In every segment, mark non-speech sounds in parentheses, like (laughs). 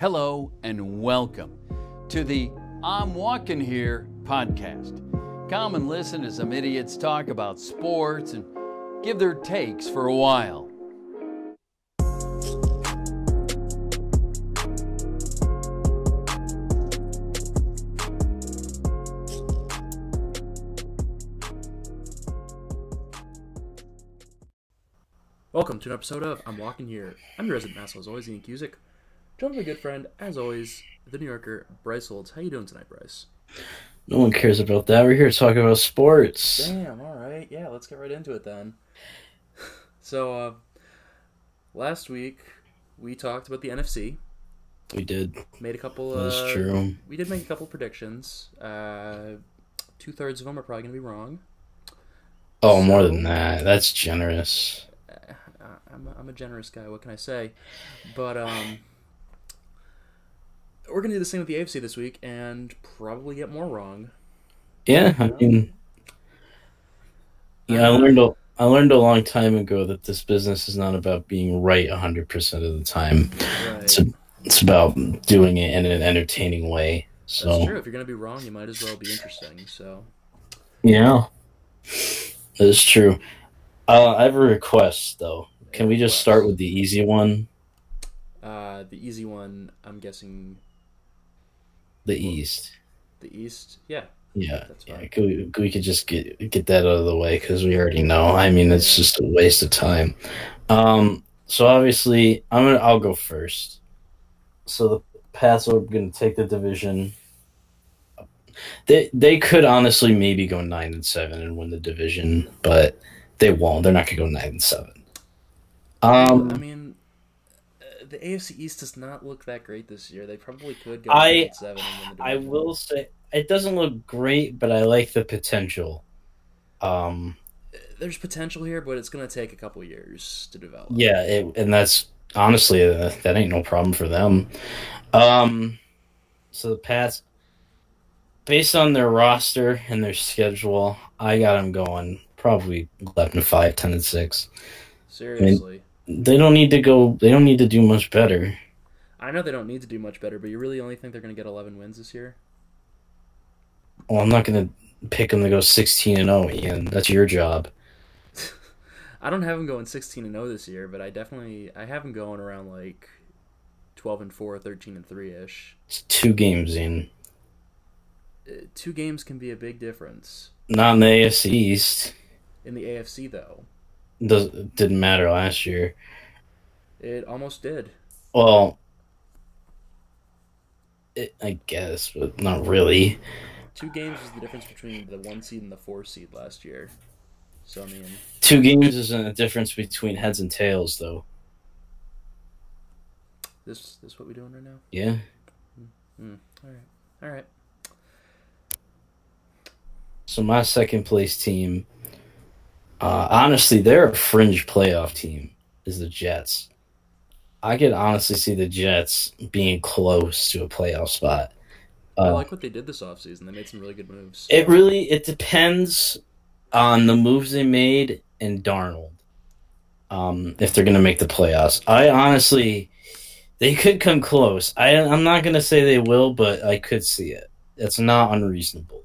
Hello and welcome to the I'm Walking Here podcast. Come and listen as some idiots talk about sports and give their takes for a while. Welcome to an episode of I'm Walking Here. I'm your resident asshole, as always, Ian Cusick. Joined by my good friend, as always, the New Yorker, Bryce Holds. How you doing tonight, Bryce? No one cares about that. We're here to talk about sports. Damn, alright. Yeah, let's get right into it then. (laughs) so, uh, last week, we talked about the NFC. We did. Made a couple uh, That's true. We did make a couple predictions. Uh, two thirds of them are probably going to be wrong. Oh, more than that. That's generous. Uh, I'm a, I'm a generous guy. What can I say? But um, we're gonna do the same with the AFC this week, and probably get more wrong. Yeah, I mean, yeah, I learned a, I learned a long time ago that this business is not about being right 100% of the time. Right. It's, a, it's about doing it in an entertaining way. So That's true. If you're gonna be wrong, you might as well be interesting. So yeah, that's true. Uh, I have a request, though. Can we just start with the easy one? uh, the easy one, I'm guessing The East. the East. Yeah, Yeah, That's yeah. Could we, we could just get get that out of the way because we already know. I mean, it's just a waste of time. Um, so obviously, I'm gonna I'll go first. So the Pats are gonna take the division. They they could honestly maybe go nine and seven and win the division, but they won't. They're not gonna go nine and seven. Um, I mean. The AFC East does not look that great this year. They probably could go I- seven and win the I will say it doesn't look great, but I like the potential. Um, There's potential here, but it's gonna take a couple years to develop. Yeah, it, and that's honestly uh, that ain't no problem for them. Um, so the Pats, based on their roster and their schedule, I got them going probably eleven and five, 10 and six. Seriously. They don't need to go. They don't need to do much better. I know they don't need to do much better, but you really only think they're going to get 11 wins this year? Well, I'm not gonna pick them to go sixteen and zero, Ian. That's your job. (laughs) I don't have them going 16 and 0 this year, but I definitely I have them going around like 12 and 4, 13 and 3 ish. It's two games in, Uh, Two games can be a big difference not in the AFC East. in the AFC though. Does didn't matter last year. It almost did. Well, it, I guess, but not really. Two games was the difference between the 1 seed and the 4 seed last year. So I mean, Two games isn't a difference between heads and tails, though. this this what we're doing right now? Yeah. Hmm, hmm, all right. All right. So my second place team, uh, honestly, they're a fringe playoff team. Is the Jets. I could honestly see the Jets being close to a playoff spot. I Uh, like what they did this offseason. They made some really good moves. it really it depends on the moves they made and Darnold. Um, if they're gonna make the playoffs, I honestly, they could come close. I I'm not gonna say they will, but I could see it. It's not unreasonable.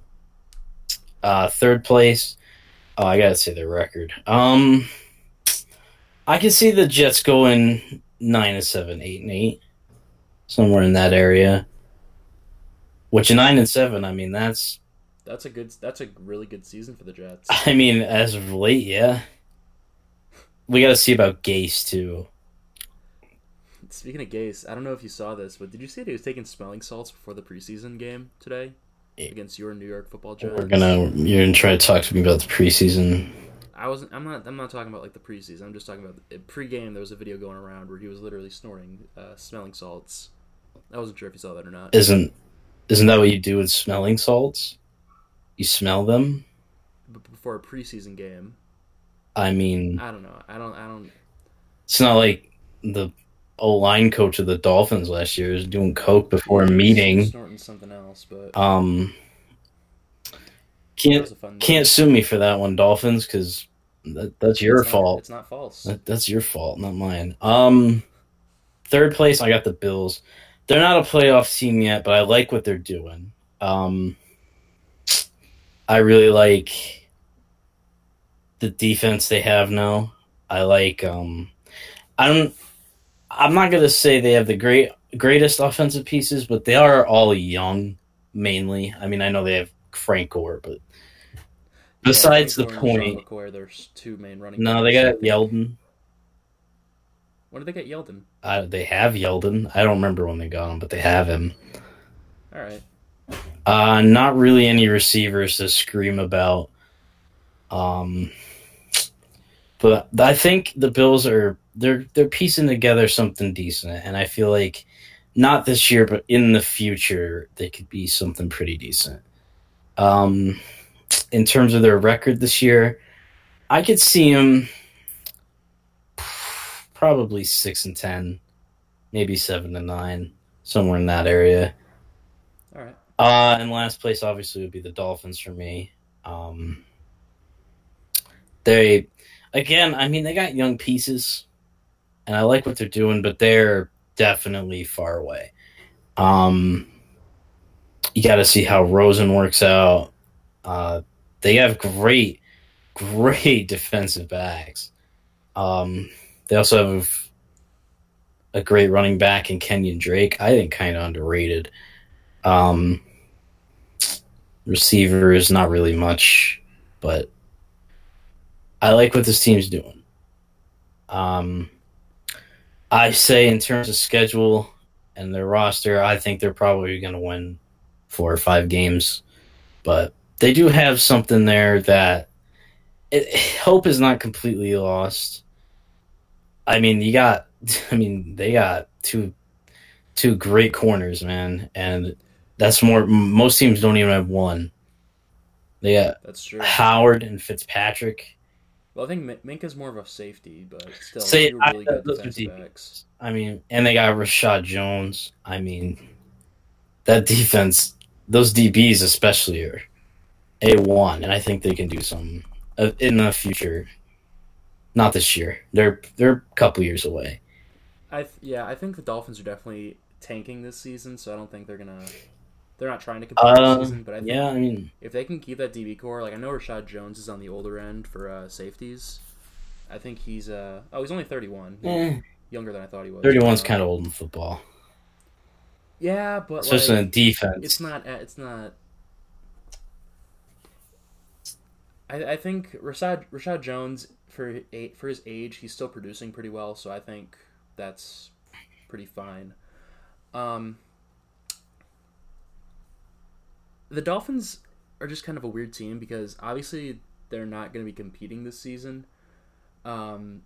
Uh, third place. Oh, I gotta say their record. Um, I can see the Jets going nine and seven, eight and eight, somewhere in that area. Which nine and seven, I mean, that's That's a good that's a really good season for the Jets. I mean, as of late, yeah. We got to see about Gase too. Speaking of Gase, I don't know if you saw this, but did you see that he was taking smelling salts before the preseason game today. Against your New York Football Giants? We're gonna you're gonna try to talk to me about the preseason. I wasn't. I'm not. I'm not talking about like the preseason. I'm just talking about uh, pre-game. There was a video going around where he was literally snorting uh, smelling salts. I wasn't sure if you saw that or not. Isn't isn't that what you do with smelling salts? You smell them. But before a preseason game, I mean, I don't know. I don't. I don't. it's not like the O line coach of the Dolphins last year is doing coke before a meeting. Snorting something else, but Um, can't was a fun. can't sue me for that one, Dolphins, because that, that's your It's not- fault. it's not false. That, that's your fault, not mine. Um, third place, I got the Bills. they're not a playoff team yet, but I like what they're doing. Um, I really like the defense they have now. I like. Um, I don't. I'm not gonna say they have the great greatest offensive pieces, but they are all young mainly. I mean, I know they have Frank Gore, but besides Yeah, the Frank Gore and Sean point, McCoy, there's two main running. no, they got Yeldon. When did they get Yeldon? Uh, they have Yeldon. I don't remember when they got him, but they have him. All right. Uh, not really any receivers to scream about. Um, but I think the Bills are they're they're piecing together something decent, and I feel like not this year, but in the future they could be something pretty decent. Um, in terms of their record this year, I could see them probably six and ten, maybe seven and nine, somewhere in that area. All right. Uh, and last place obviously would be the Dolphins for me. Um, they, again, I mean, they got young pieces, and I like what they're doing, but they're definitely far away. Um, you got to see how Rosen works out. Uh, they have great, great (laughs) defensive backs. Um, they also have a great running back in Kenyon Drake. I think kind of underrated. Um, receivers, not really much, but I like what this team's doing. Um, I say in terms of schedule and their roster, I think they're probably going to win four or five games, but they do have something there that it, hope is not completely lost. I mean, you got, (laughs) I mean, they got two two great corners, man, and that's more. Most teams don't even have one. They got That's true. Howard and Fitzpatrick. Well, I think Min- Minkah's more of a safety, but still, two I- really good those are defensive backs. I mean, and they got Reshad Jones. I mean, that defense, those DBs especially are a one, and I think they can do something uh, in the future. Not this year. They're they're a couple years away. I th- yeah, I think the Dolphins are definitely tanking this season, so I don't think they're gonna. They're not trying to compete Uh, this season, but I think yeah, I mean, if they can keep that DB core, like I know Reshad Jones is on the older end for uh, safeties. I think he's uh oh he's only thirty one, eh, younger than I thought he was. 31's Uh, kind of old in football, yeah, but especially like, in defense. it's not it's not. I, I think Reshad Reshad Jones for for his age he's still producing pretty well, so I think that's pretty fine. Um, the Dolphins are just kind of a weird team because obviously they're not going to be competing this season. Um,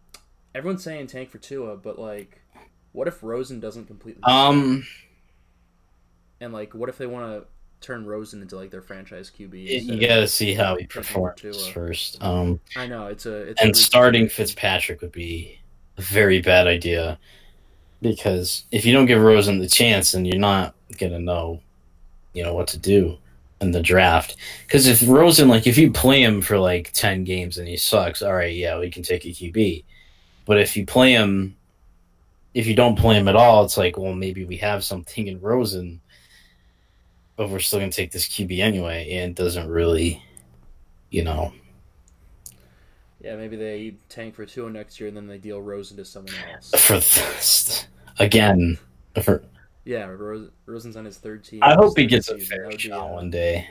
everyone's saying tank for Tua, but like, what if Rosen doesn't completely? um, and like, what if they want to turn Rosen into like their franchise QB? you got to see how he performs first. Um, I know it's a it's and weird starting. Fitzpatrick would be a very bad idea because if you don't give Rosen the chance, then you're not gonna know, you know, what to do in the draft. Because if Rosen, like, if you play him for like ten games and he sucks, all right, yeah, we can take a QB. But if you play him, if you don't play him at all, it's like, well, maybe we have something in Rosen, but we're still gonna take this QB anyway, and it doesn't really, you know. Yeah, maybe they tank for Tua next year and then they deal Rosen to someone else. for this, again for Yeah, Ros- Rosen's on his third team. I hope he gets a third season. That fair be, shot uh, one day.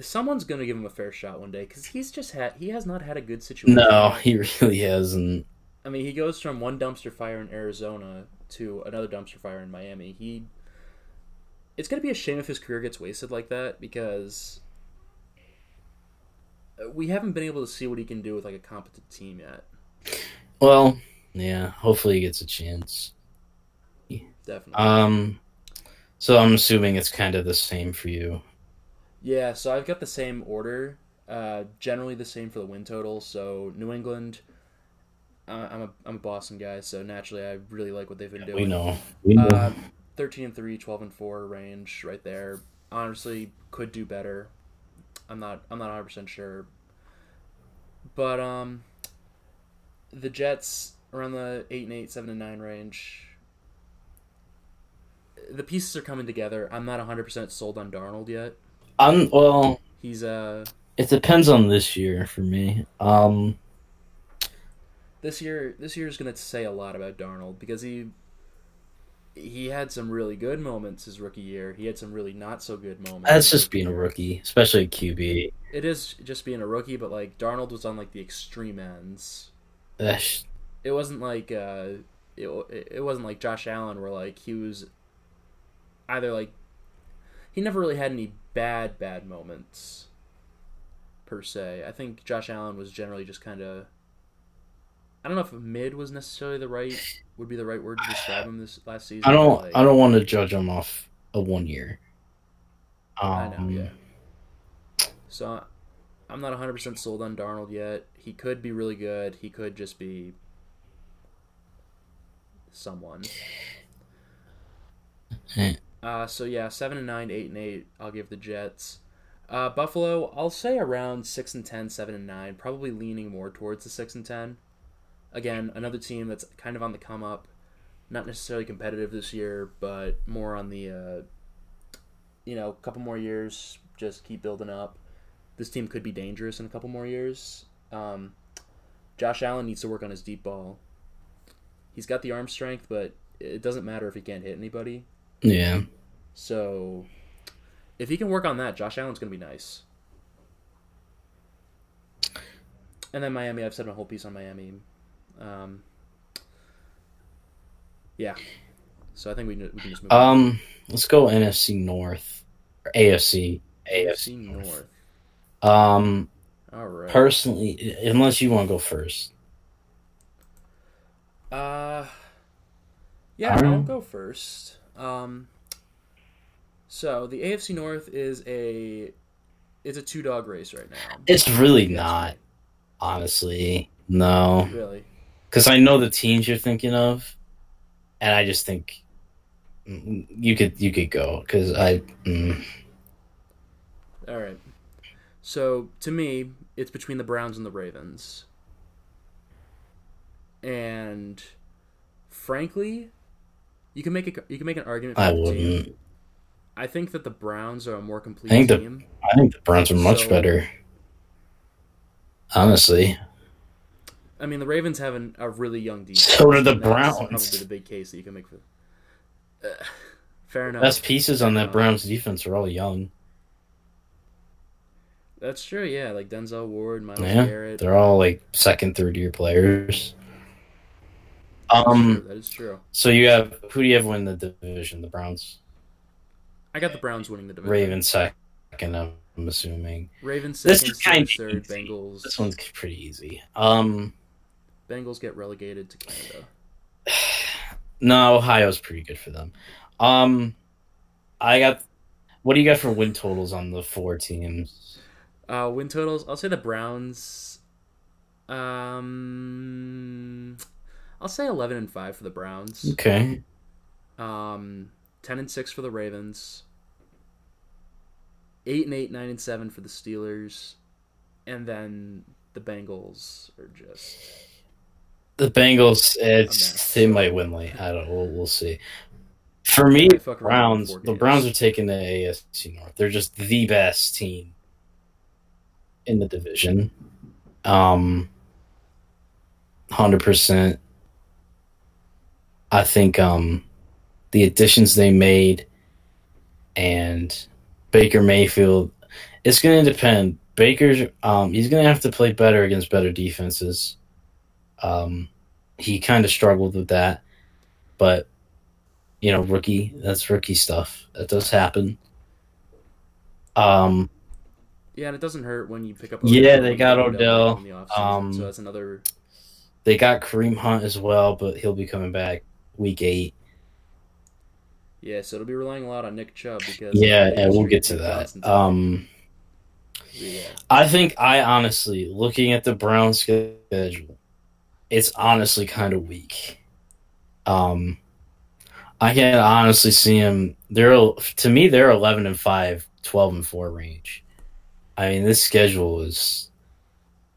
Someone's gonna give him a fair shot one day because he's just had he has not had a good situation. No, he really hasn't. I mean he goes from one dumpster fire in Arizona to another dumpster fire in Miami. He, it's gonna be a shame if his career gets wasted like that because we haven't been able to see what he can do with like a competent team yet. Well, yeah. Hopefully, he gets a chance. Definitely. Um, so I'm assuming it's kind of the same for you. Yeah, so I've got the same order. Uh, generally the same for the win total. So New England, uh, I'm a I'm a Boston guy, so naturally I really like what they've been doing. We know. We know. Uh, 13 and 3, 12 and 4 range right there. Honestly, could do better. I'm not I'm not 100% sure. But um the Jets around the 8 and 8, 7 and 9 range. The pieces are coming together. I'm not 100 percent sold on Darnold yet. I'm well. He's uh It depends on this year for me. Um, this year this year is going to say a lot about Darnold because he he had some really good moments his rookie year. He had some really not so good moments. that's just being a rookie especially a QB. It is just being a rookie, but like Darnold was on like the extreme ends. That's- It wasn't like uh it it wasn't like Josh Allen where like he was either like he never really had any bad bad moments per se. I think Josh Allen was generally just kind of I don't know if mid was necessarily the right would be the right word to describe him this last season. I don't. like, I don't want to judge him off a one year. Um, I know, yeah. So I'm not 100% sold on Darnold yet. He could be really good. He could just be someone. Uh, so yeah, seven and nine, eight and eight. I'll give the Jets. Uh, Buffalo, I'll say around six and 10, 7 and nine. Probably leaning more towards the six and ten. Again, another team that's kind of on the come up. Not necessarily competitive this year, but more on the, uh, you know, couple more years. Just keep building up. This team could be dangerous in a couple more years. Um, Josh Allen needs to work on his deep ball. He's got the arm strength, but it doesn't matter if he can't hit anybody. Yeah. So, if he can work on that, Josh Allen's going to be nice. And then Miami, I've said my whole piece on Miami. Um, yeah. So I think we, we can just move on. Um. Let's go NFC North or AFC. AFC AFC North. Um. All right. Personally, unless you want to go first. Uh, yeah, Um, I'll go first. Um, so the AFC North is a it's a two dog race right now. It's really not. Honestly, no. Really, Because I know the teams you're thinking of, and I just think mm, you could you could go because I. Mm, all right. So to me, it's between the Browns and the Ravens. And frankly, you can make a you can make an argument for I wouldn't. I think that the Browns are a more complete I think the- team. I think the Browns are much So- better. Honestly, I mean, the Ravens have an, a really young defense. So do the Browns. Probably the big case that you can make for. Uh, fair enough. best pieces on that Uh, Browns defense are all young. That's true. Yeah, like Denzel Ward, Myles Yeah, Garrett. they're all like second, third year players. Um. that is true. So you have who do you have win the division? The Browns, I got the Browns winning the division. Ravens second. I'm assuming Ravens second. This is kinda Steelers third, easy. Bengals. this one's pretty easy. Um. Bengals get relegated to Canada. (sighs) No, Ohio's pretty good for them. Um, I got. What do you got for win totals on the four teams? Uh, win totals. I'll say the Browns. Um, I'll say eleven and five for the Browns. Okay. Um, ten and six for the Ravens. Eight and eight, nine and seven for the Steelers, and then the Bengals are just The Bengals, it's they might win late. I don't. We'll, we'll see. For me, Might fuck around with Browns. The. Browns are taking the AFC North. They're just the best team in the division. Um, hundred percent. I think um, the additions they made and Baker Mayfield. It's going to depend. Baker, um, he's going to have to play better against better defenses. Um, he kind of struggled with that, but you know, rookie. That's rookie stuff. That does happen. Um, yeah, and it doesn't hurt when you pick up. Yeah, they got Odell Odell. the Um, so that's another. they got Kareem Hunt as well, but he'll be coming back week eight. Yeah, so it'll be relying a lot on Nick Chubb because Yeah, and we'll get to that. Um, yeah, I think I honestly, looking at the Browns schedule, it's honestly kind of weak. Um, I can honestly see them. They're to me, they're eleven and 5, 12 and four range. I mean, this schedule is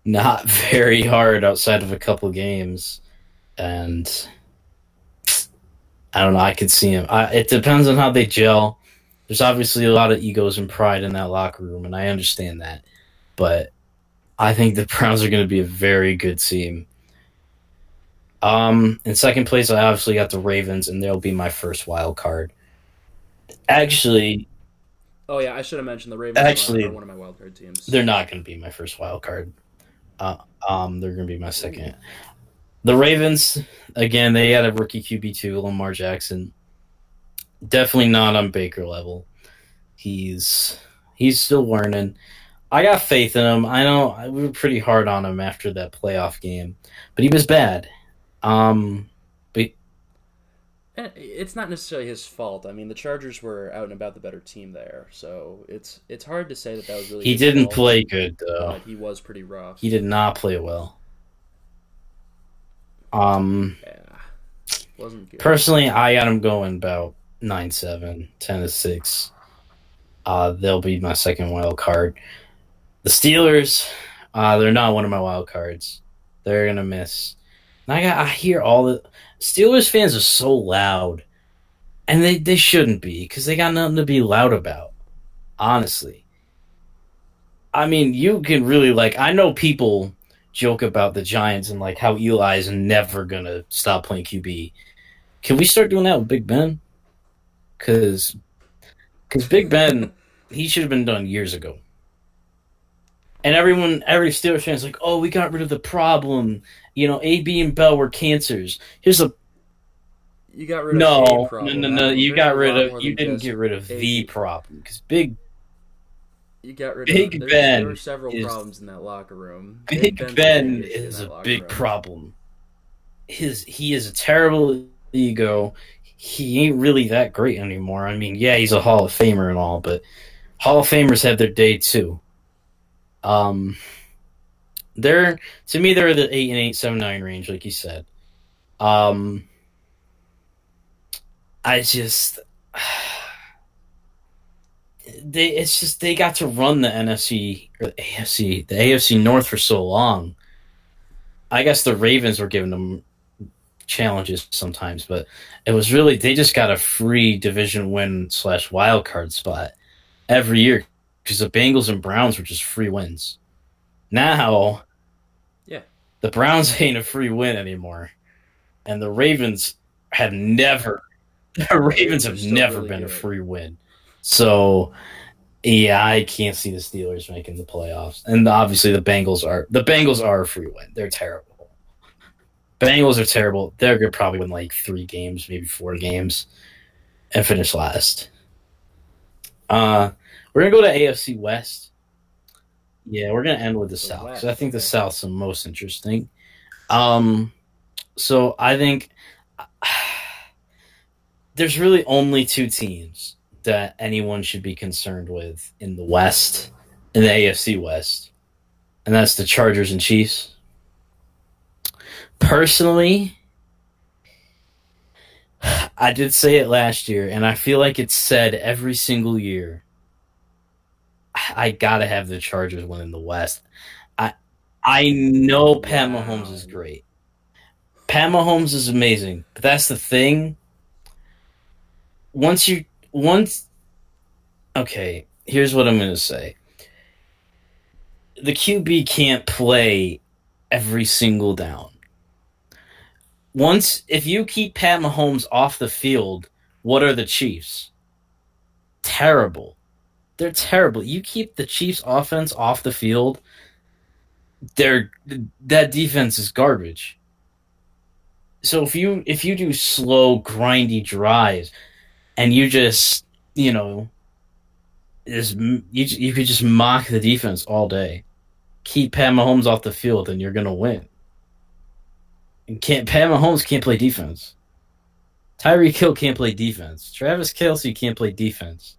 not (laughs) very hard outside of a couple games, and I don't know. I could see him. I, it depends on how they gel. There's obviously a lot of egos and pride in that locker room, and I understand that. But I think the (laughs) Browns are going to be a very good team. Um, in second place, I obviously got the Ravens, and they'll be my first wild card. Actually, Oh yeah, I should have mentioned the Ravens. Actually- are one of my wild card teams. they're not going to be my first wild card. Uh, um, they're going to be my second. The Ravens, again, they had a rookie QB too, Lamar Jackson. Definitely not on Baker level. He's he's still learning. I got faith in him. I know we were pretty hard on him after that playoff game, but he was bad. Um, but it's not necessarily his fault. I mean, the Chargers were out and about the better team there, so it's it's hard to say that that was really. he didn't fault, play good though. He was pretty rough. He did not play well. Um, Yeah, wasn't good. Personally, I got them going about 9 7, 10 to 6. Uh, they'll be my second wild card. The Steelers, uh, they're not one of my wild cards. They're going to miss. And I, got, I hear all the Steelers fans are so loud. And they, they shouldn't be because they got nothing to be loud about. Honestly. I mean, you can really, like, I know people joke about the Giants and, like, how Eli is never to stop playing QB. Can we start doing that with Big Ben? Because because Big Ben, he should have been done years ago. And everyone, every Steelers fan is like, "Oh, we got rid of the problem." You know, AB and Bell were cancers. Here's a You got rid of no, a no, no, That no. You got rid of. You didn't get rid of the problem because Big You got rid Big of there, Ben There were several is- problems in that locker room. Big Ben is a big room. problem. His he is a terrible ego. He ain't really that great anymore. I mean, yeah, he's a Hall of Famer and all, but Hall of Famers have their day too. Um, they're to me they're the eight and eight, seven nine range, like you said. Um, I just (sighs) they it's just they got to run the NFC or the AFC, the AFC North for so long. I guess the Ravens were giving them challenges sometimes, but it was really they just got a free division win slash wild card spot every year because the Bengals and Browns were just free wins. Now, Yeah. the Browns (laughs) ain't a free win anymore, and the Ravens have never. (laughs) The Ravens have never really been a free win. So, yeah, I can't see the Steelers making the playoffs. And obviously, the Bengals are the Bengals are a free win. They're terrible. Bengals are terrible. They're gonna probably win like three games, maybe four games, and finish last. Uh, we're gonna go to AFC West. Yeah, we're gonna end with the The South because I think the. South's the most interesting. Um, so I think (sighs) there's really only two teams that anyone should be concerned with in the West, in the AFC West, and that's the Chargers and Chiefs. Personally, I did say it last year, and I feel like it's said every single year. I gotta have the Chargers win in the West. I I know Pat Mahomes is great. Pat Mahomes is amazing, but that's the thing. Once you once okay, here's what I'm gonna say. The QB can't play every single down. Once if you keep Pat Mahomes off the field, what are the Chiefs? Terrible. They're terrible. You keep the Chiefs offense off the field, they're that defense is garbage. So if you if you do slow, grindy drives, and you just you know, is you you could just mock the defense all day, keep Pat Mahomes off the field, and you're gonna win. And can't Pat Mahomes can't play defense. Tyreek Hill can't play defense. Travis Kelce can't play defense.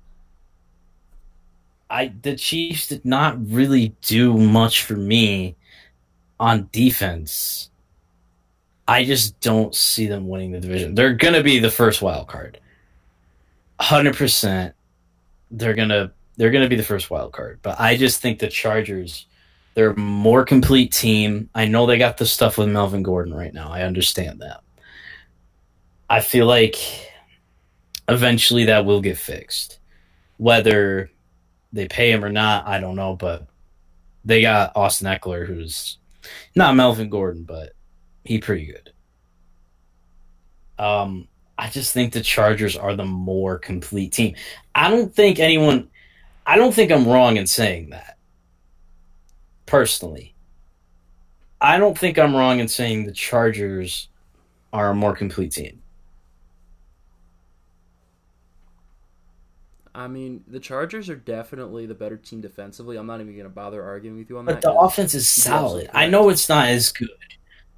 I the Chiefs did not really do much for me on defense. I just don't see them winning the division. They're gonna be the first wild card. Hundred percent. They're gonna they're gonna be the first wild card. But I just think the Chargers, they're a more complete team. I know they got the stuff with Melvin Gordon right now. I understand that. I feel like eventually that will get fixed. Whether they pay him or not, I don't know, but they got Austin Ekeler, who's not Melvin Gordon, but he pretty good. Um, I just think the Chargers are the more complete team. I don't think anyone I don't think I'm wrong in saying that. Personally. I don't think I'm wrong in saying the Chargers are a more complete team. I mean, the Chargers are definitely the better team defensively. I'm not even going to bother arguing with you on that. But that. the 'cause offense is solid. I know it's not as good.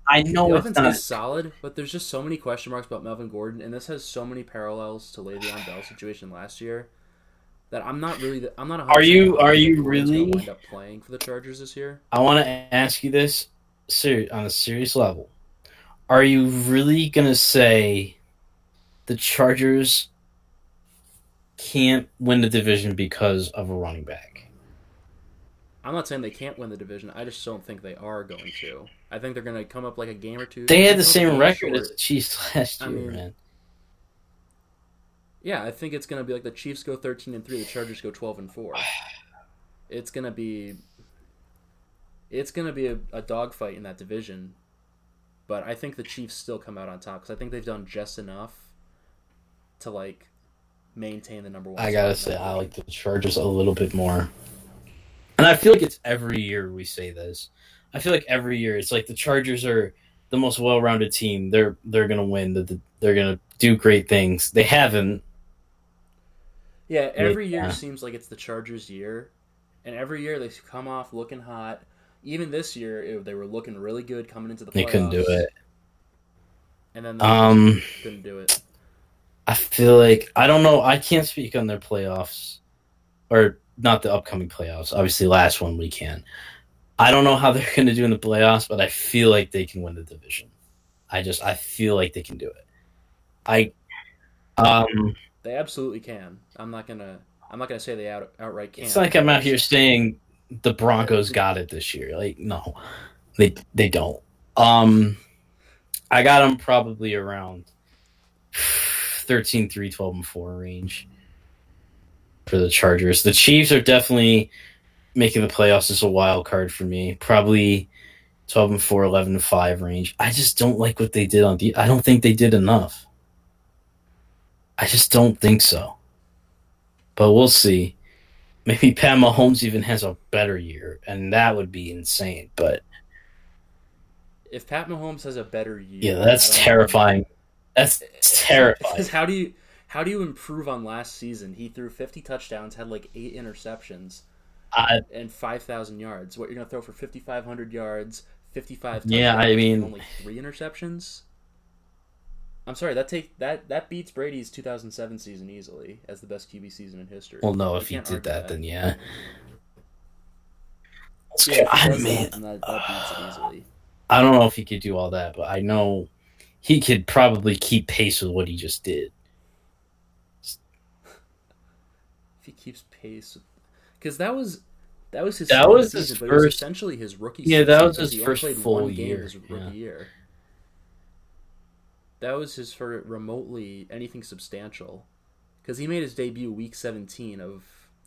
I know the it's offense not. is solid, but there's just so many question marks about Melvin Gordon, and this has so many parallels to Le'Veon Bell situation last year that I'm not really. I'm not. 100% Are you- are you gonna really- wind up playing for the Chargers this year? I want to ask you this ser- on a serious level. Are you really going to say the Chargers can't win the division because of a running back? I'm not saying they can't win the division. I just don't think they are going to. I think they're going to come up like a game or two. They had the come up a same record short. as the Chiefs (laughs) last I year, mean, man. Yeah, I think it's going to be like the Chiefs go 13 and 3, the Chargers go 12 and 4. It's going to be it's going to be a, a dogfight in that division. But I think the Chiefs still come out on top cuz I think they've done just enough to like maintain the number 1 I gotta say, I like the Chargers a little bit more. And I feel like it's every year we say this. I feel like every year it's like the Chargers are the most well-rounded team. They're they're gonna win. The, they're gonna do great things. They haven't. Yeah, every year Yeah. seems like it's the Chargers' year, and every year they come off looking hot. Even this year, it, they were looking really good coming into the playoffs. They couldn't do it. and then they Um, couldn't do it. I feel like I don't know. I can't speak on their playoffs, or not the upcoming playoffs. Obviously, last one we can. I don't know how (laughs) they're going to do in the playoffs, but I feel like they can win the division. I just I feel like they can do it. I um They absolutely can. I'm not gonna. I'm not gonna say they out, outright can. it's like I'm out here saying the Broncos got it this year. Like no. They they don't. Um I got them probably around (sighs) 13 3 12 and 4 range for the Chargers. The Chiefs are definitely making the playoffs as a wild card for me. Probably 12 and 4 11 and 5 range. I just don't like what they did on the I don't think they did enough. I just don't think so. But we'll see. Maybe (laughs) Pat Mahomes even has a better year, and that would be insane. But If Pat Mahomes has a better year, yeah, that's don't know. terrifying. That's (laughs) terrifying. Because how do you how do you improve on last season? He threw 50 touchdowns, had like eight interceptions, I, and 5,000 yards. What you're gonna throw for 5,500 yards, 55 Yeah, I mean- and only three interceptions. I'm sorry, that take that that beats Brady's 2007 season easily as the best QB season in history. well, no, You if he did argue that, then yeah. Yeah, if God, man. that, that, that beats it easily. I don't know if he could do all that, but I know he could probably keep pace with what he just did. If he keeps pace, because that was that was his That second was his season, but it was first- essentially his rookie. Yeah, season that was his first full one game year, his rookie yeah. year. That was his for remotely anything substantial, because he made his debut week 17 of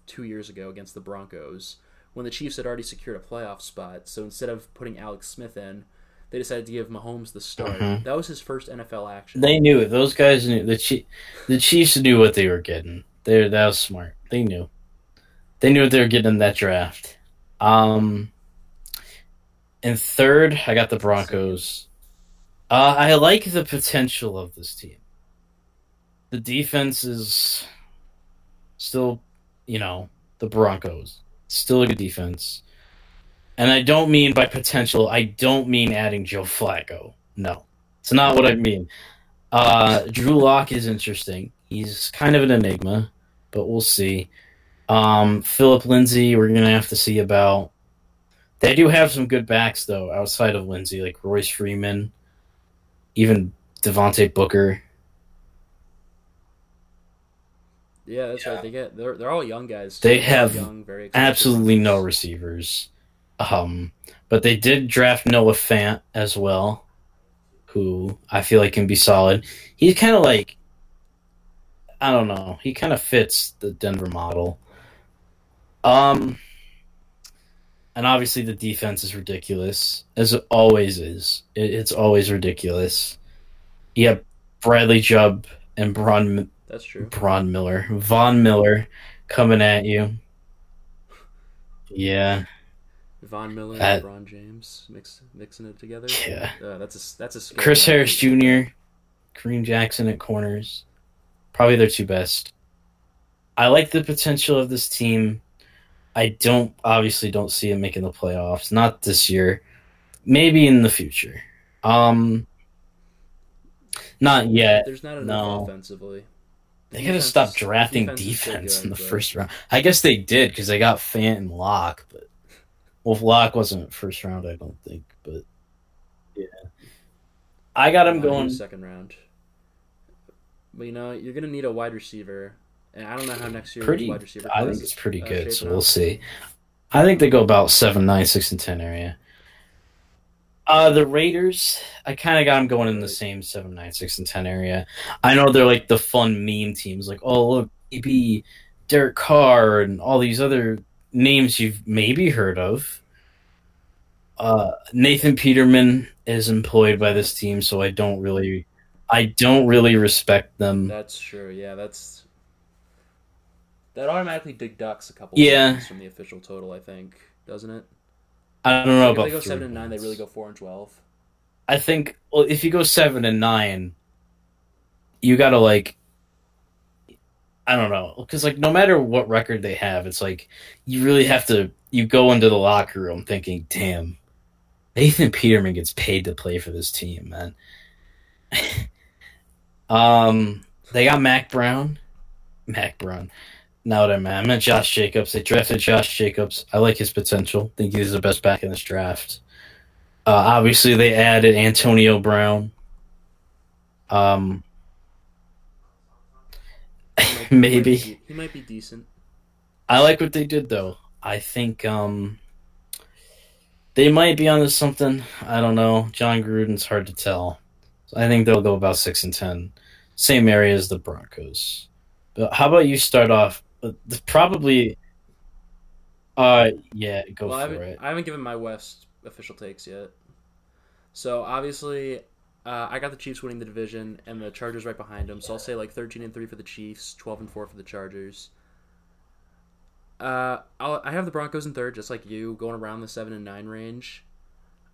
two years ago against the Broncos when the Chiefs had already secured a playoff spot. So instead of putting Alex Smith in, they decided to give Mahomes the start. Mhm. That was his first NFL action. They knew it. Those guys knew the Chief, the Chiefs knew what they were getting. They that was smart. They knew. They knew what they were getting in that draft. Um, and third, I got the Broncos. Uh, I like the potential of this team. The defense is still, you know, the Broncos. Still a good defense. And I don't mean by potential, I don't mean adding Joe Flacco. No. It's not what I mean. Uh, Drew Lock is interesting. He's kind of an enigma, but we'll see. Um, Phillip Lindsay, we're gonna have to see about. They do have some good backs though, outside of Lindsay, like Royce Freeman, even Devontae Booker. Yeah, that's right. They get they're they're all young guys. They They're have young, Absolutely no receivers. Um, but they did draft Noah Fant as well, who I feel like can be solid. He's kind of like, I don't know, he kind of fits the Denver model. Um, and obviously the defense is ridiculous, as it always is. It, it's always ridiculous. You have Bradley Chubb and Braun That's true. Braun Miller, Von Miller, coming at you. Yeah, Von Miller That- and LeBron James mix, mixing it together. yeah. Uh, that's a that's a Chris. Harris Jr., Kareem Jackson at corners, probably their two best. I like the potential of this team. I don't obviously don't see them making the playoffs. Not this year. Maybe in the future. Um, not yet. There's not enough No. offensively. They gotta stop drafting defense defense good, in the but- first round. I guess they did because they got Fant and Lock, but well, Lock wasn't first round, I don't think. But yeah, I got him going. second round. But you know you're gonna need a wide receiver, and I don't know how next year Pretty, wide receiver. I think it's pretty uh, good. So we'll see. I think they go about seven, nine, six, and ten area. Uh, the Raiders, I kind of got them going in the same seven, nine, six, and ten area. I know they're like the fun meme teams, like oh look, maybe Derek Carr and all these other names you've maybe heard of. Uh, Nathan Peterman is employed by this team, so I don't really, I don't really respect them. That's true. Yeah, that's that automatically deducts a couple. Yeah. points from the official total. I think doesn't it? I don't know If about they go seven and nine, they really go four and twelve. I think well, if you go seven and nine, you gotta like, I don't know, because like no matter what record they have, it's like you really have to. You go into the locker room thinking, "Damn, Nathan Peterman gets paid to play for this team, man." (laughs) um, they got Mac Brown, Mac Brown. Now I meant, I meant Josh Jacobs. They drafted Josh Jacobs. I like his potential. think he's the best back in this draft. Uh, obviously, they added Antonio Brown. Um, (laughs) He might- he might maybe be- he might be decent. I like what they did though. I think um, they might be onto something. I don't know. Jon Gruden's hard to tell. So I think they'll go about six and ten, same area as the Broncos. But how about you start off? Uh, Probably. Uh, yeah, go well, I for haven't, it. I haven't given my West official takes yet. So obviously, uh, I got the Chiefs winning the division and the Chargers right behind them. So I'll say like thirteen and three for the Chiefs, twelve and four for the Chargers. Uh, I'll, I have the Broncos in third, just like you, going around the seven and nine range.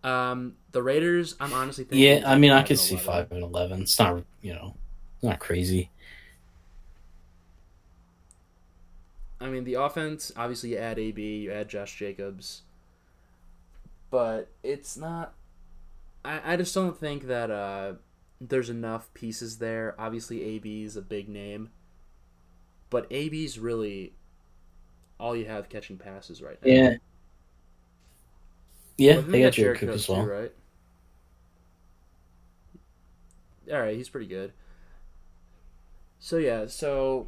Um, the Raiders, I'm honestly thinking. Yeah, I mean, I could see 11. five and eleven. It's not, you know, not crazy. I mean, the offense, obviously, you add AB, you add Josh Jacobs. But it's not. I, I just don't think that uh, there's enough pieces there. Obviously, AB is a big name. But AB's really all you have catching passes right now. Yeah, yeah, then they got Jared Cook as too, right? All right, he's pretty good. So yeah, so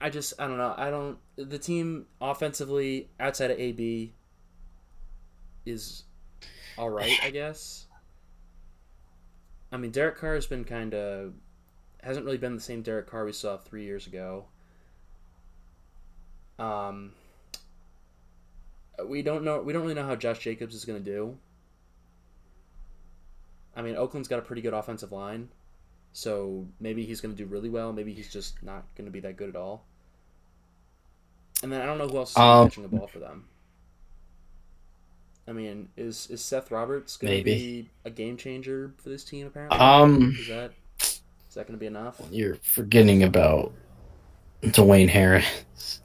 I just I don't know. I don't the team offensively outside of AB is all right, I guess. I mean, Derek Carr has been kind of hasn't really been the same Derek Carr we saw 3 years ago. Um we don't know we don't really know how Josh Jacobs is going to do. I mean, Oakland's got a pretty good offensive line. So maybe he's going to do really well, maybe he's just not going to be that good at all. And then I don't know who else is Um, catching the ball for them. I mean, is is Seth Roberts going to be a game changer for this team apparently? Um, is that is that going to be enough? you're forgetting about Dwayne Harris.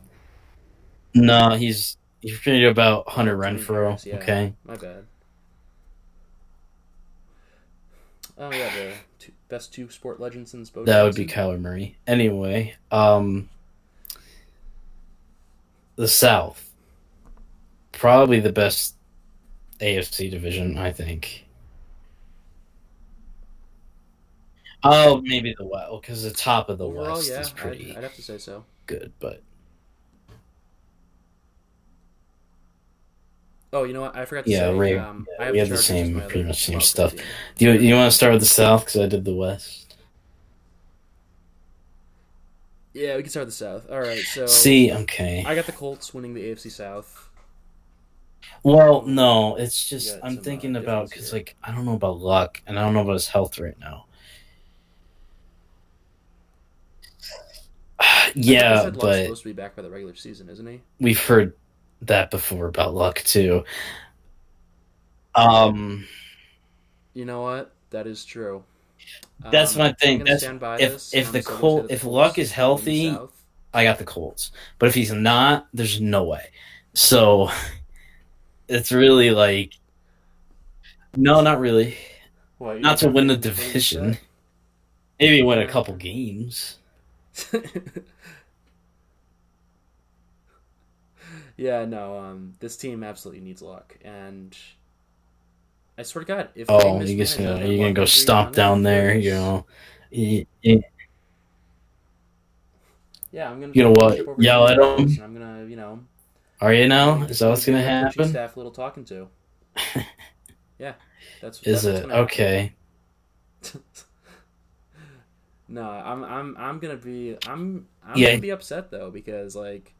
No, he's you're forgetting about Hunter Renfrow. Harris, yeah. Okay, My bad. Oh yeah, the best two sport legends since Bo that would be. Kyler Murray. Anyway, um, the South, probably the best AFC division, I think. Oh, maybe the West, because the top of the Overall, West yeah, is pretty I'd, I'd have to say so. good, but Oh, you know what? I forgot to Yeah, say. Um, yeah, I have we had the same- pretty much same stuff. team. Do you you want to start with the South because I did the West? Yeah, we can start with the South. All right, so See, okay. I got the Colts winning the AFC South. Well, no, it's just I'm some, uh, thinking about because like I don't know about Luck and I don't know about his health right now. (sighs) Yeah, but supposed to be back by the regular season, isn't he? we've heard that before about luck too. Um, You know what? That is true. That's Um, my thing. That's- stand by if- this, if the I'm still gonna Col- say the if Luck is healthy, I got the Colts, but if he's not, there's no way. So it's really like, no, not really. What, Not to win the think the Colts division. Maybe win a couple games. (laughs) yeah, no. Um, this team absolutely needs luck, and I swear to God, if Oh, you just gonna Luck you're gonna go stomp down there, you know. You, you- Yeah, I'm gonna. You know what? a chip over Yell at 'em? nose, and I'm gonna, you know. are you now? Is that what's gonna happen? Staff a little talking to. (laughs) yeah, that's. Is that's it okay? (laughs) no, I'm I'm I'm gonna be I'm I'm Yeah. gonna be upset though because like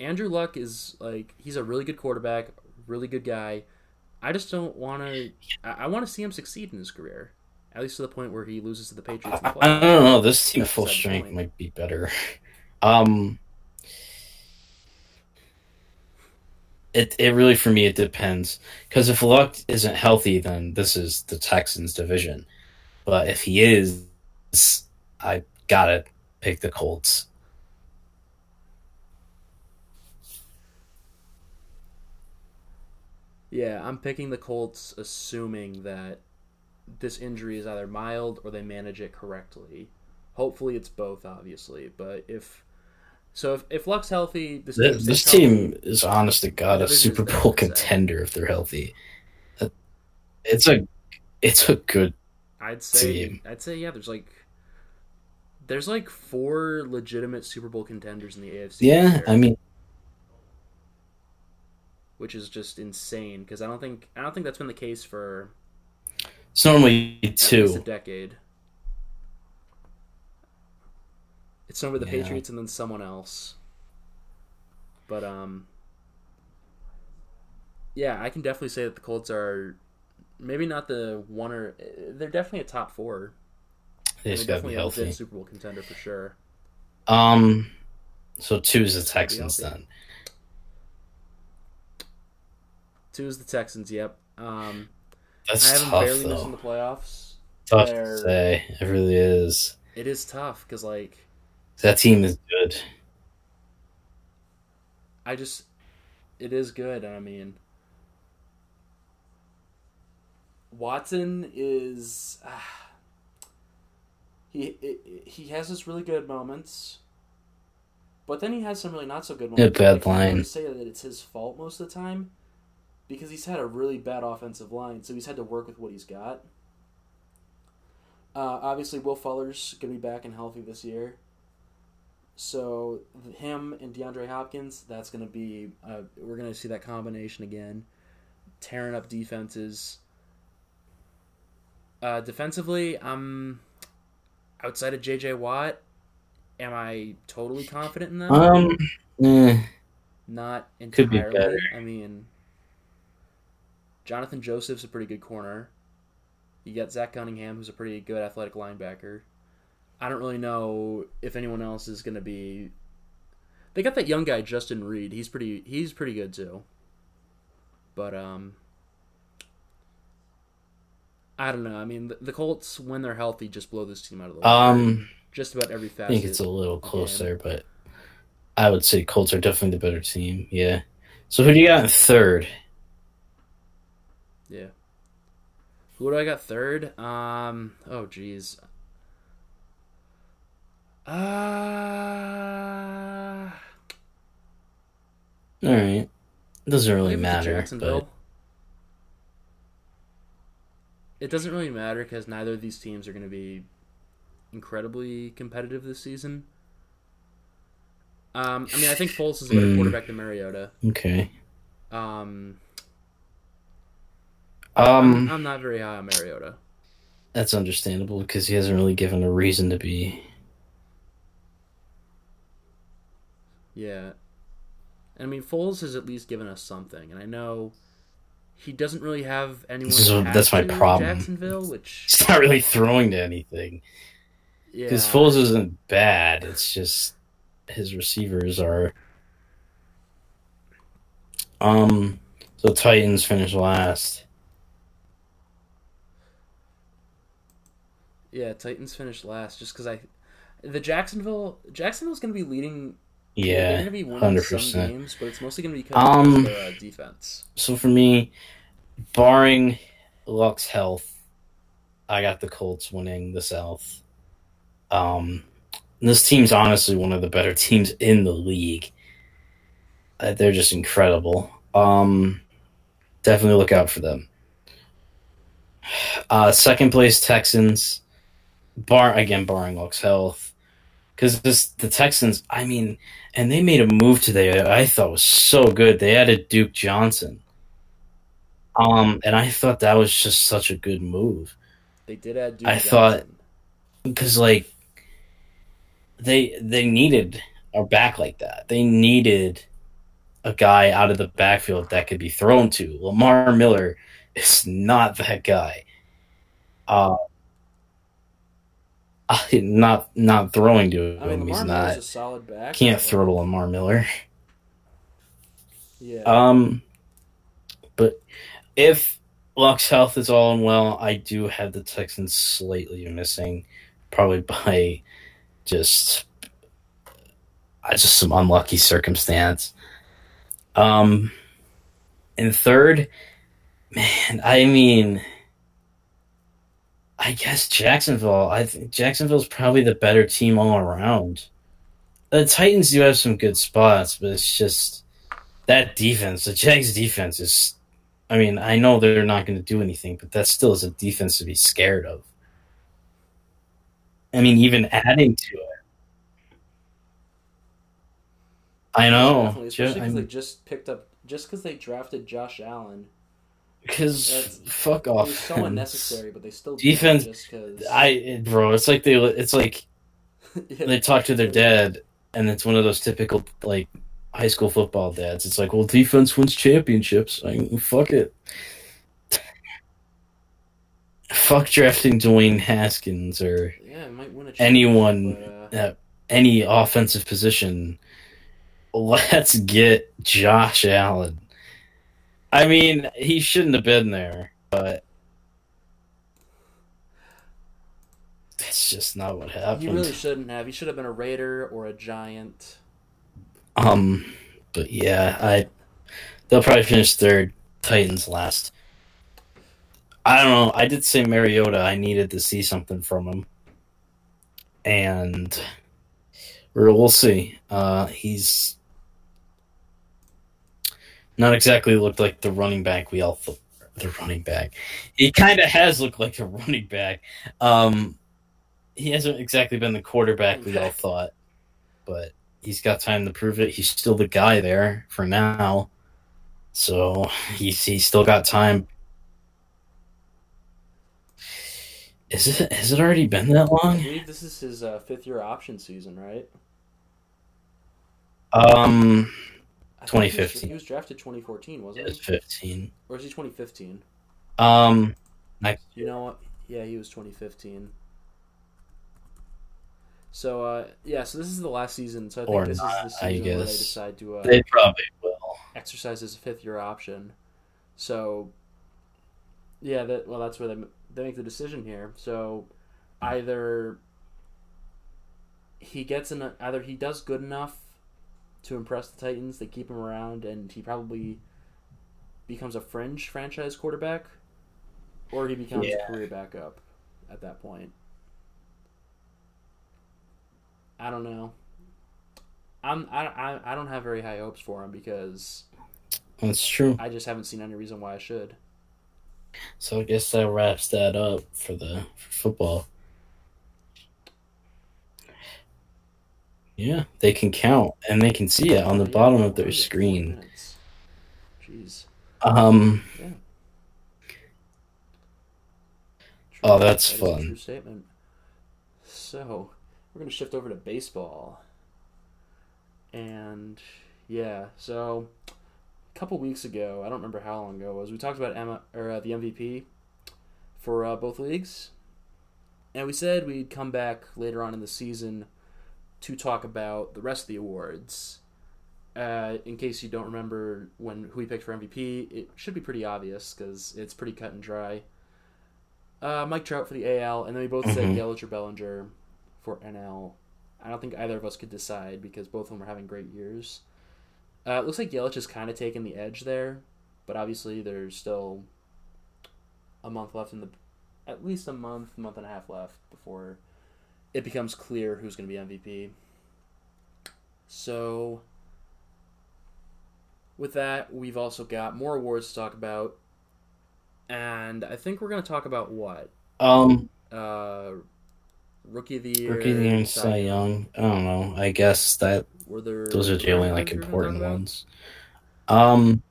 Andrew Luck is like he's a really good quarterback, really good guy. I just don't want to. I, I want to see him succeed in his career, at least to the point where he loses to the Patriots. I, I don't know. This team That's full strength point. might be better. (laughs) Um, it it really for me it depends because if Luck isn't healthy, then this is the Texans division. But if he is, I gotta pick the Colts. Yeah, I'm picking the Colts, assuming that this injury is either mild or they manage it correctly. Hopefully, it's both, obviously. But if so, if, if Luck's healthy, this, Th- team This stays healthy. team is honest to God a Super Bowl contender if they're healthy. It's a it's a good I'd say team. I'd say yeah. There's like there's like four legitimate Super Bowl contenders in the AFC. yeah. I mean, which is just insane because I don't think I don't think that's been the case for it's normally least a two. decade. It's over the Yeah. Patriots and then someone else. But um yeah, I can definitely say that the Colts are maybe not the one or they're definitely a top 4. They They're just definitely be a healthy. Super Bowl contender for sure. Um, so two is the Texans then. Two is the Texans, yep. Um That's I haven't tough barely missed in the playoffs. Tough They're- to say. It really is. It is tough because like That team is good. I just it is good. I mean, Watson is ah, (sighs) he he- he has his really good moments, but then he has some really not so good moments. bad I can't really line. say that it's his fault most of the time because he's had a really bad offensive line, so he's had to work with what he's got. Uh, obviously, Will Fuller's gonna be back and healthy this year. So him and DeAndre Hopkins, that's gonna be uh, we're gonna see that combination again, tearing up defenses. Uh, defensively, I'm outside of J.J. Watt. Am I totally confident in that? Um, eh, Not entirely. I mean, Jonathan Joseph's a pretty good corner. You got Zach Cunningham, who's a pretty good athletic linebacker. I don't really know if anyone else is going to be. They got that young guy Justin Reid. He's pretty. He's pretty good too. But um, I don't know. I mean, the, the Colts when they're healthy just blow this team out of the water. um, just about every facet. I think it's a little game. closer, but I would say Colts are definitely the better team. Yeah. So who do you got in third? Yeah. Who do I got third? Um. Oh, geez. Uh, All right. Doesn't really matter, but It doesn't really matter because neither of these teams are going to be incredibly competitive this season. Um, I mean, I think Foles is a better Hmm. quarterback than Mariota. okay. Um, Um, I'm, I'm not very high on Mariota. that's understandable because he hasn't really given a reason to be. Yeah. And I mean, Foles has at least given us something, and I know he doesn't really have anyone. So to that's my to problem. Jacksonville, which (laughs) He's not really throwing to anything yeah, because Foles isn't bad. It's just his receivers are. Um, so Titans finish last. Yeah, Titans finished last just because I, the Jacksonville Jacksonville's going to be leading. they're Yeah, going to be winning hundred some percent. games, but it's mostly going to be Um, of their uh, defense. So for me, barring Luck's health, I got the Colts winning the South. Um, this team's honestly one of the better teams in the league. Uh, they're just incredible. Um, definitely look out for them. (sighs) Uh, second place Texans, bar again barring Luck's health, because this the Texans. I mean, and they made a move today. that I thought was so good. They added Duke Johnson. Um, and I thought that was just such a good move They did add. Duke I thought- because like they they needed a back like that. They needed a guy out of the backfield that could be thrown to. Lamar Miller is not that guy. Uh, not not throwing to him. I mean. He's not. a solid back. Can't throw to Lamar Miller. Yeah. Um, but if Luck's health is all in well, I do have the Texans slightly missing, probably by just just some unlucky circumstance. Um, and third, man, I mean, I guess Jacksonville. I think Jacksonville's probably the better team all around. The Titans do have some good spots, but it's just that defense, the Jags defense is I mean, I know they're not going to do anything, but that still is a defense to be scared of. I mean, even adding to it. I know. Definitely, especially because they just picked up, just because they drafted Josh Allen. Because fuck It off. was so (laughs) unnecessary, but they still Defense- Just because I bro, it's like they it's like (laughs) yeah. they talk to their dad, and it's one of those typical like high school football dads. It's like, well, defense wins championships. Like, fuck it. (laughs) Fuck drafting Dwayne Haskins or yeah, might win a anyone but, uh, at any offensive position. Let's get Josh Allen. I mean, he shouldn't have been there, but that's just not what happened. he really shouldn't have. He should have been a Raider or a Giant. Um, but yeah, I they'll probably finish third. Titans last. I don't know. I did say Mariota. I needed to see something from him, and we'll we'll see. Uh, he's not exactly looked like the running back we all thought. The running back. He kind of has looked like a running back. Um, he hasn't exactly been the quarterback we all thought, but he's got time to prove it. He's still the guy there for now. So he's he's still got time. Is it has it already been that I long? believe this is his uh, fifth year option season, right? Um I he was- 2015. He was drafted 2014, wasn't he? fifteen. Or is he 2015? Um You know what? Yeah, he was 2015. So uh, yeah, so this is the last season. So I think Or this not, is the I season where they decide to uh, they probably will. exercise his fifth year option. So yeah, that well, that's where they they make the decision here. So either he gets in, a, either he does good enough to impress the Titans, they keep him around, and he probably becomes a fringe franchise quarterback, or he becomes Yeah. a career backup at that point. I don't know. I'm I, I, I don't have very high hopes for him because That's true. I just haven't seen any reason why I should. So I guess that wraps that up for the for football. Yeah, they can count and they can see it on the bottom of their screen. Jeez. Um. Yeah. Oh, that's That fun. true statement. So, we're gonna shift over to baseball, and yeah, so a couple weeks ago, I don't remember how long ago it was, we talked about Emma or uh, the MVP for uh, both leagues, and we said we'd come back later on in the season to talk about the rest of the awards. Uh, in case you don't remember when who we picked for MVP, it should be pretty obvious because it's pretty cut and dry. Uh, Mike Trout for the AL, and then we both said Mhm. Yelich or Bellinger for NL. I don't think either of us could decide because both of them are having great years. Uh, it looks like Yelich has kind of taken the edge there, but obviously there's still a month left in the, at least a month, month and a half left before it becomes clear who's going to be MVP. So, with that, we've also got more awards to talk about, and I think we're going to talk about what Um. uh, rookie of the year, Rookie of the Year and Cy Young. I don't know. I guess that Were there those are the only like ones we were gonna important ones. Um.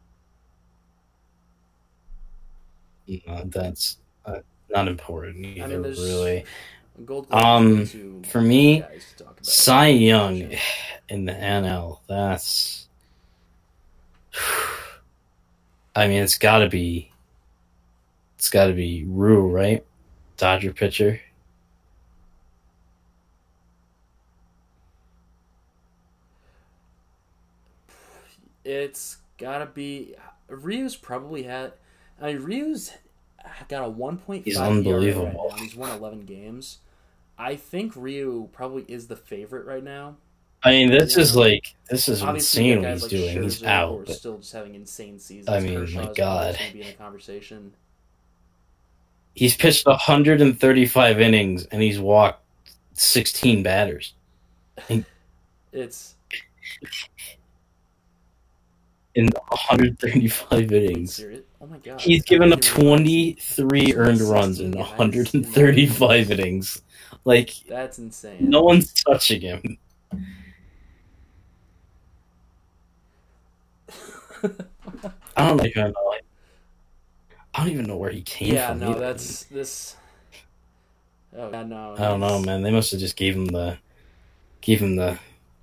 no, that's uh, not important either. there's really. Gold Glove Um, for me, guys to talk about. Cy Young (sighs) in the NL. That's. (sighs) I mean, it's got to be. It's got to be Ryu, right? Dodger pitcher. It's gotta be Ryu's probably had. I mean, Ryu's got a one point He's right unbelievable. now. He's won eleven games. I think Ryu probably is the favorite right now. I mean, this is Yeah. like this is Obviously, insane what he's like doing. He's Scherzer who out, but still just having insane seasons. I mean, my Kershaw's always God. be in the conversation. he's pitched 135 innings and he's walked 16 batters It's in 135 innings. Oh my god! He's given up didn't 23 earned runs in 135 innings. Like That's insane. no one's touching him. (laughs) I don't even know. Like, I don't even know where he came yeah, from. no, either. that's this. Oh yeah, no. I don't know, man. They must have just gave him the gave him the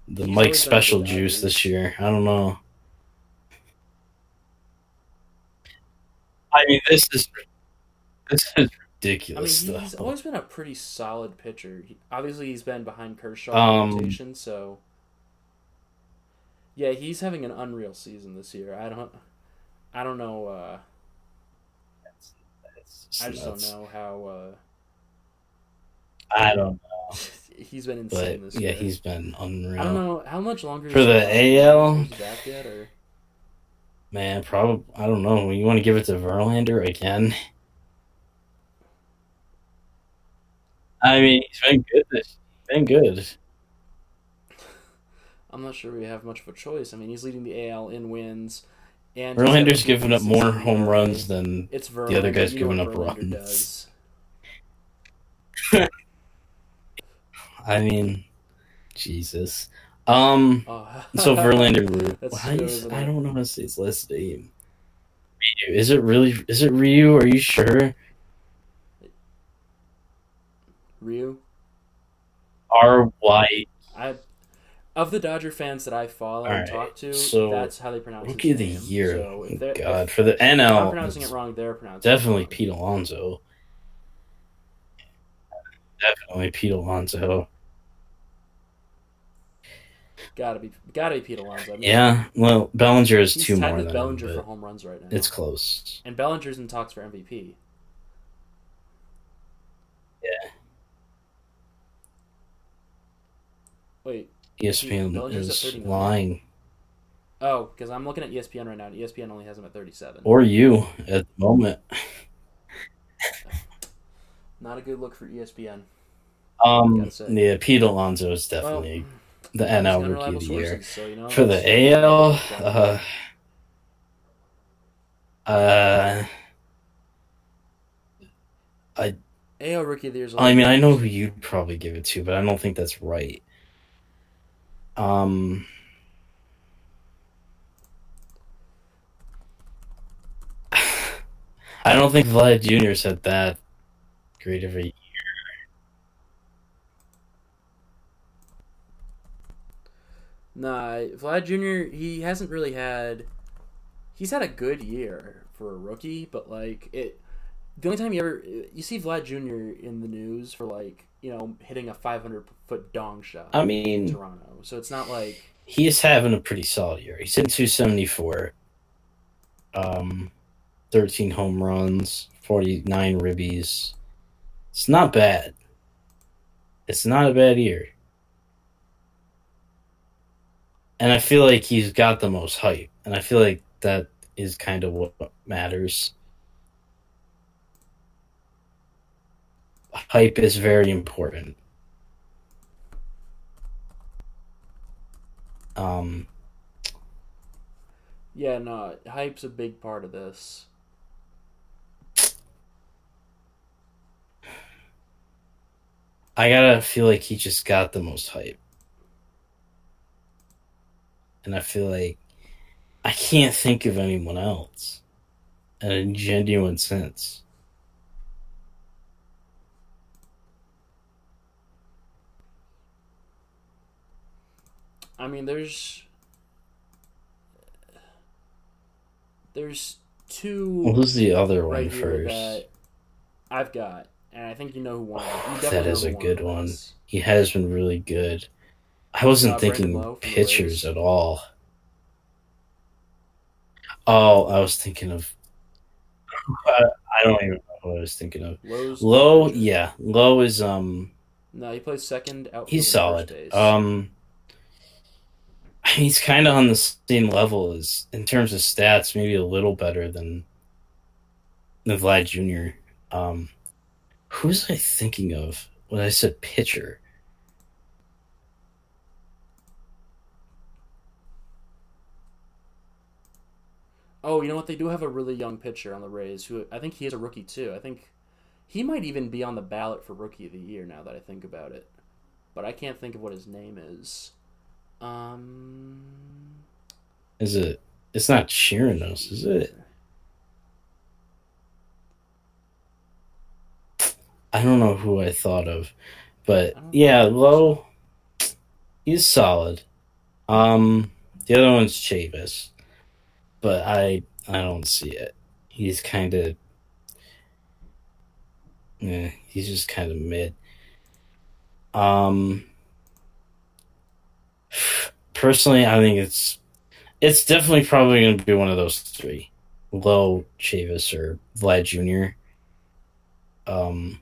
the He's Mike always been a special good juice athlete. this year. I don't know. I mean, this is this is I mean, ridiculous he's stuff. always been a pretty solid pitcher. He, obviously, he's been behind Kershaw Um, in rotation, so yeah, he's having an unreal season this year. I don't, I don't know. Uh, I just don't know how I don't, uh, (laughs) he's been insane but this yeah, year. Yeah, he's been unreal. I don't know how much longer For the AL? Back yet or Man, probably I don't know. You want to give it to Verlander again? I mean, he's been good. Been good. I'm not sure we have much of a choice. I mean, he's leading the AL in wins, and Verlander's given up more home runs than It's the other guy's You giving up Verlander runs. (laughs) I mean, Jesus. Um. (laughs) Oh. So Verlander, (laughs) true, I don't know how to say his last name. Ryu. Is it really? Is it Ryu? Are you sure? Ryu. R Y I of the Dodger fans that I follow and Alright, talk to, so, that's how they pronounce Rookie of the year. So if Oh, God, if for the I'm NL, pronouncing it wrong. They're pronouncing definitely it wrong. Pete Alonso. Definitely Pete Alonso. Gotta be, gotta be Pete Alonso. I mean, Yeah. Well, Bellinger is he's two tied more with than Bellinger him, for home runs right now. it's close. and Bellinger's in talks for MVP. Yeah. Wait, ESPN is lying, oh, because I'm looking at ESPN right now. and ESPN only has him at 37. or you at the moment. (laughs) Not a good look for ESPN. Um, yeah, Pete Alonso is Well, definitely the NL Rookie of the Year. so, you know, For the AL, uh, uh, AL Rookie of the Year. is I mean, I know who you'd probably give it to, but I don't think that's right. Um, (sighs) I don't think Vlad Jr. had that great of a year. Nah, Vlad Jr. He hasn't really had. He's had a good year for a rookie, but like it. The only time you ever you see Vlad Jr. in the news for like you know hitting a 500 foot dong shot I in mean, Toronto, so it's not like he is having a pretty solid year. He's in 274. Um, 13 home runs, 49 ribbies. It's not bad. It's not a bad year. And I feel like he's got the most hype. And I feel like that is kind of what matters. Hype is very important. Um, yeah, no, hype's a big part of this. I gotta feel like he just got the most hype. And I feel like I can't think of anyone else in a genuine sense. I mean, there's there's two Well, who's the other one right here first? that I've got, and I think you know who won. it. You is a good one. He has been really good. I wasn't Uh, thinking Lowe from the pitchers at all. Oh, I was thinking of. I, (laughs) I don't even know what I was thinking of. Lowe's Lowe, yeah, Lowe is um No, he plays second outfield. he's solid. Um, he's kind of on the same level as in terms of stats, maybe a little better than than Vlad Jr. Um, who was I thinking of when I said pitcher? Oh, you know what? They do have a really young pitcher on the Rays who I think he is a rookie too. I think he might even be on the ballot for rookie of the year now that I think about it. But I can't think of what his name is. Um Is it? It's not Chirinos, is it? I don't know who I thought of, but yeah. Lowe. He's solid. Um, the other one's Chavis, but I I don't see it. He's kind of, yeah, he's just kind of mid. Um, personally, I think it's it's definitely probably going to be one of those three: Lowe, Chavis, or Vlad Jr. Um,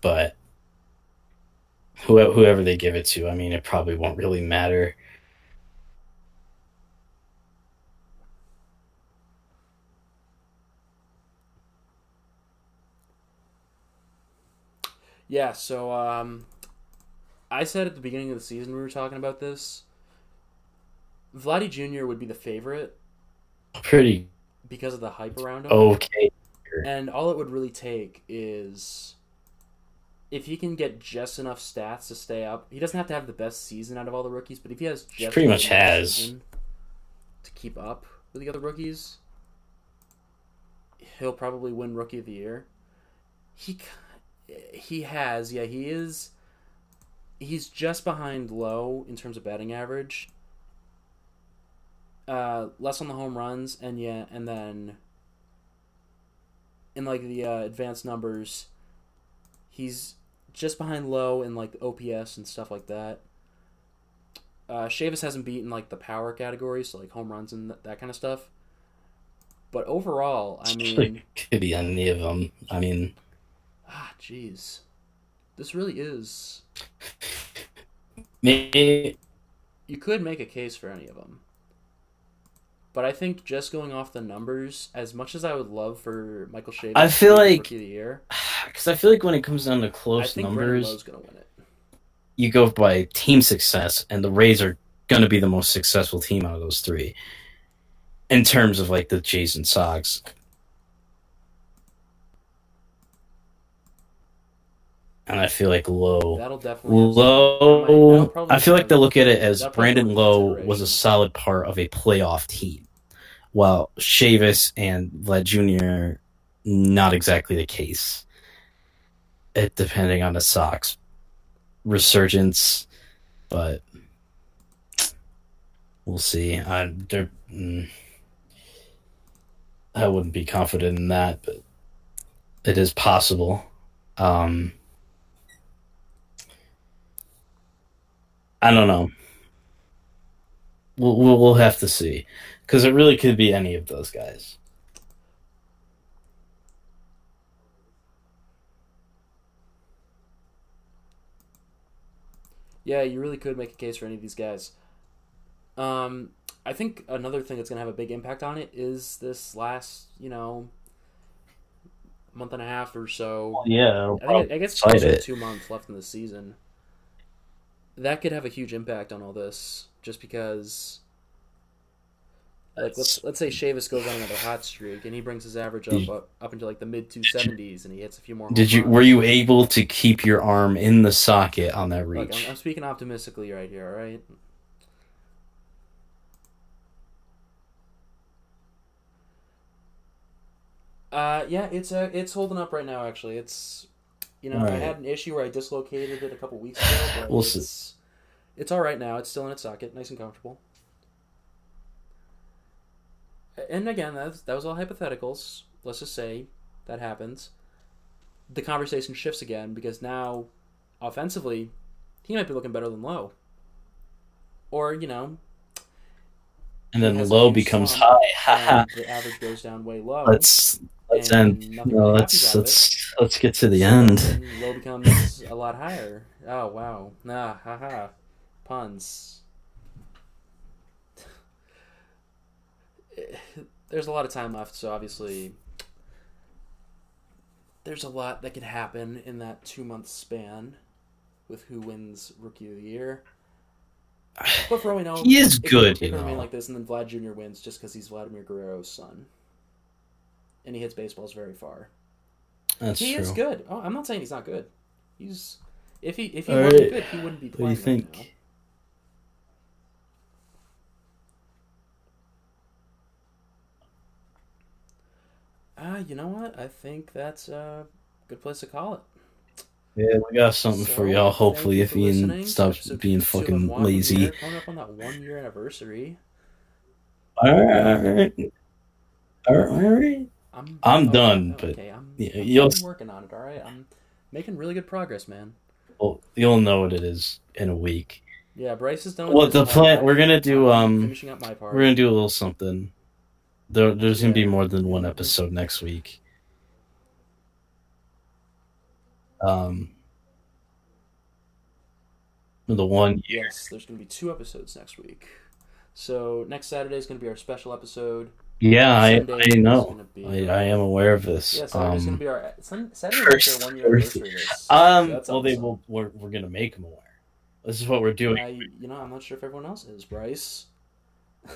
but whoever, whoever they give it to, I mean, it probably won't really matter. Yeah, so um I said at the beginning of the season we were talking about this. Vladdy Jr. would be the favorite Pretty because of the hype around him. okay. And all it would really take is if he can get just enough stats to stay up. He doesn't have to have the best season out of all the rookies, but if he has just pretty much has. to keep up with the other rookies, he'll probably win rookie of the year. He he has, yeah, he is he's just behind Lowe in terms of batting average. Uh, less on the home runs, and yeah, and then in like the uh, advanced numbers, he's just behind Lowe in like the OPS and stuff like that. Uh, Chavis hasn't beaten like the power categories, so like home runs and th- that kind of stuff. But overall, I (laughs) mean, could be any of them. I mean, ah, jeez, this really is. You could make a case for any of them. But I think just going off the numbers, as much as I would love for Michael Chavis, I feel like- rookie of the year, because I feel like when it comes down to I close numbers, gonna win it. you go by team success, and the Rays are going to be the most successful team out of those three in terms of like the Jays and Sox. And I feel like Lowe, That'll definitely have that might- that'll Lowe. I feel like they look at it as Brandon Lowe was a solid part of a playoff team. while Chavis and Vlad Jr. not exactly the case. It depending on the Sox resurgence, but we'll see. I mm, I wouldn't be confident in that, but it is possible. Um, I don't know. We'll we'll, we'll have to see because it really could be any of those guys. Yeah, you really could make a case for any of these guys. Um, I think another thing that's going to have a big impact on it is this last, you know, month and a half or so. Yeah, I, think, I guess it's closer two months left in the season. That could have a huge impact on all this, just because. Like let's let's say Chavis goes on another hot streak and he brings his average up up, up into like the mid two seventies and he hits a few more. Did you runs. were you able to keep your arm in the socket on that reach? Look, I'm, I'm speaking optimistically right here. All right. Uh, yeah, it's uh, it's holding up right now. Actually, it's you know I had an issue where I dislocated it a couple weeks ago, but We'll it's see. it's all right now. It's still in its socket, nice and comfortable. And again, that was, that was all hypotheticals. Let's just say that happens. The conversation shifts again because now, offensively, he might be looking better than Lowe. Or you know, and then low becomes high. (laughs) The average goes down way low. let's let's end. No, let's happens out of let's let's get to the So end. Low becomes a lot higher. Oh wow! Nah, haha, puns. There's a lot of time left, so obviously there's a lot that could happen in that two month span with who wins Rookie of the Year. But for all we know, (sighs) He is good, it could remain like this, and then Vlad Jr. wins just because he's Vladimir Guerrero's son, and he hits baseballs very far. That's He true. is good. Oh, I'm not saying he's not good. He's if he if he All wasn't right. good, he wouldn't be What do you playing right think? now. Uh, you know what? I think that's a good place to call it. Yeah, we got something So, for y'all. Hopefully, if Ian listening stops episode being 52 of fucking lazy. Leader, Coming up on that one year anniversary. All right, all right, all right. I'm I'm oh, done, okay, but I'm, yeah, I'm you'll- working on it. All right, I'm making really good progress, man. Well, you'll know what it is in a week. Yeah, Bryce is done. With Well, the part. we're gonna do. Um, finishing up my part. we're gonna do a little something. There, there's gonna be more than one episode next week. Um, the one. Yes, there's going to be two episodes next week. So next Saturday is going to be our special episode. Yeah, I, I know. I, I am aware of this. Yeah, Saturday's going Um, to be our Sun- Saturday first one year anniversary. Um, So well, they will. We're, we're gonna make them aware. This is what we're doing. Uh, you, you know, I'm not sure if everyone else is, Bryce. (laughs)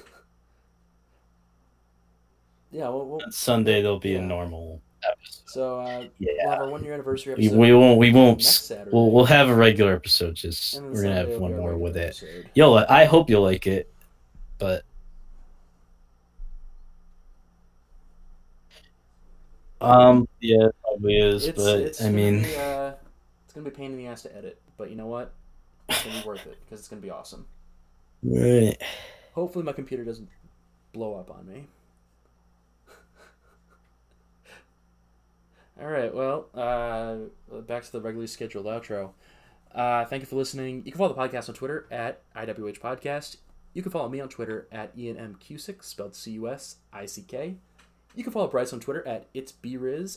yeah, well, we'll, Sunday there'll be a normal episode. so uh, we'll have Yeah, our one year anniversary episode. we won't. We won't. next Saturday. We'll we'll have a regular episode. Just we're gonna Sunday have one more with it. episode. You'll. I hope you'll like it, but um, yeah, it probably is. It's, but it's I mean, be, (laughs) uh, it's to be a pain in the ass to edit, but you know what? It's to be worth it because it's to be awesome. right. Hopefully, my computer doesn't blow up on me. (laughs) All right, well, uh, back to the regularly scheduled outro. Uh, thank you for listening. You can follow the podcast on Twitter at IWH Podcast. You can follow me on Twitter at Ian M. Cusick, spelled C U S I C K. You can follow Bryce on Twitter at It's BRiz,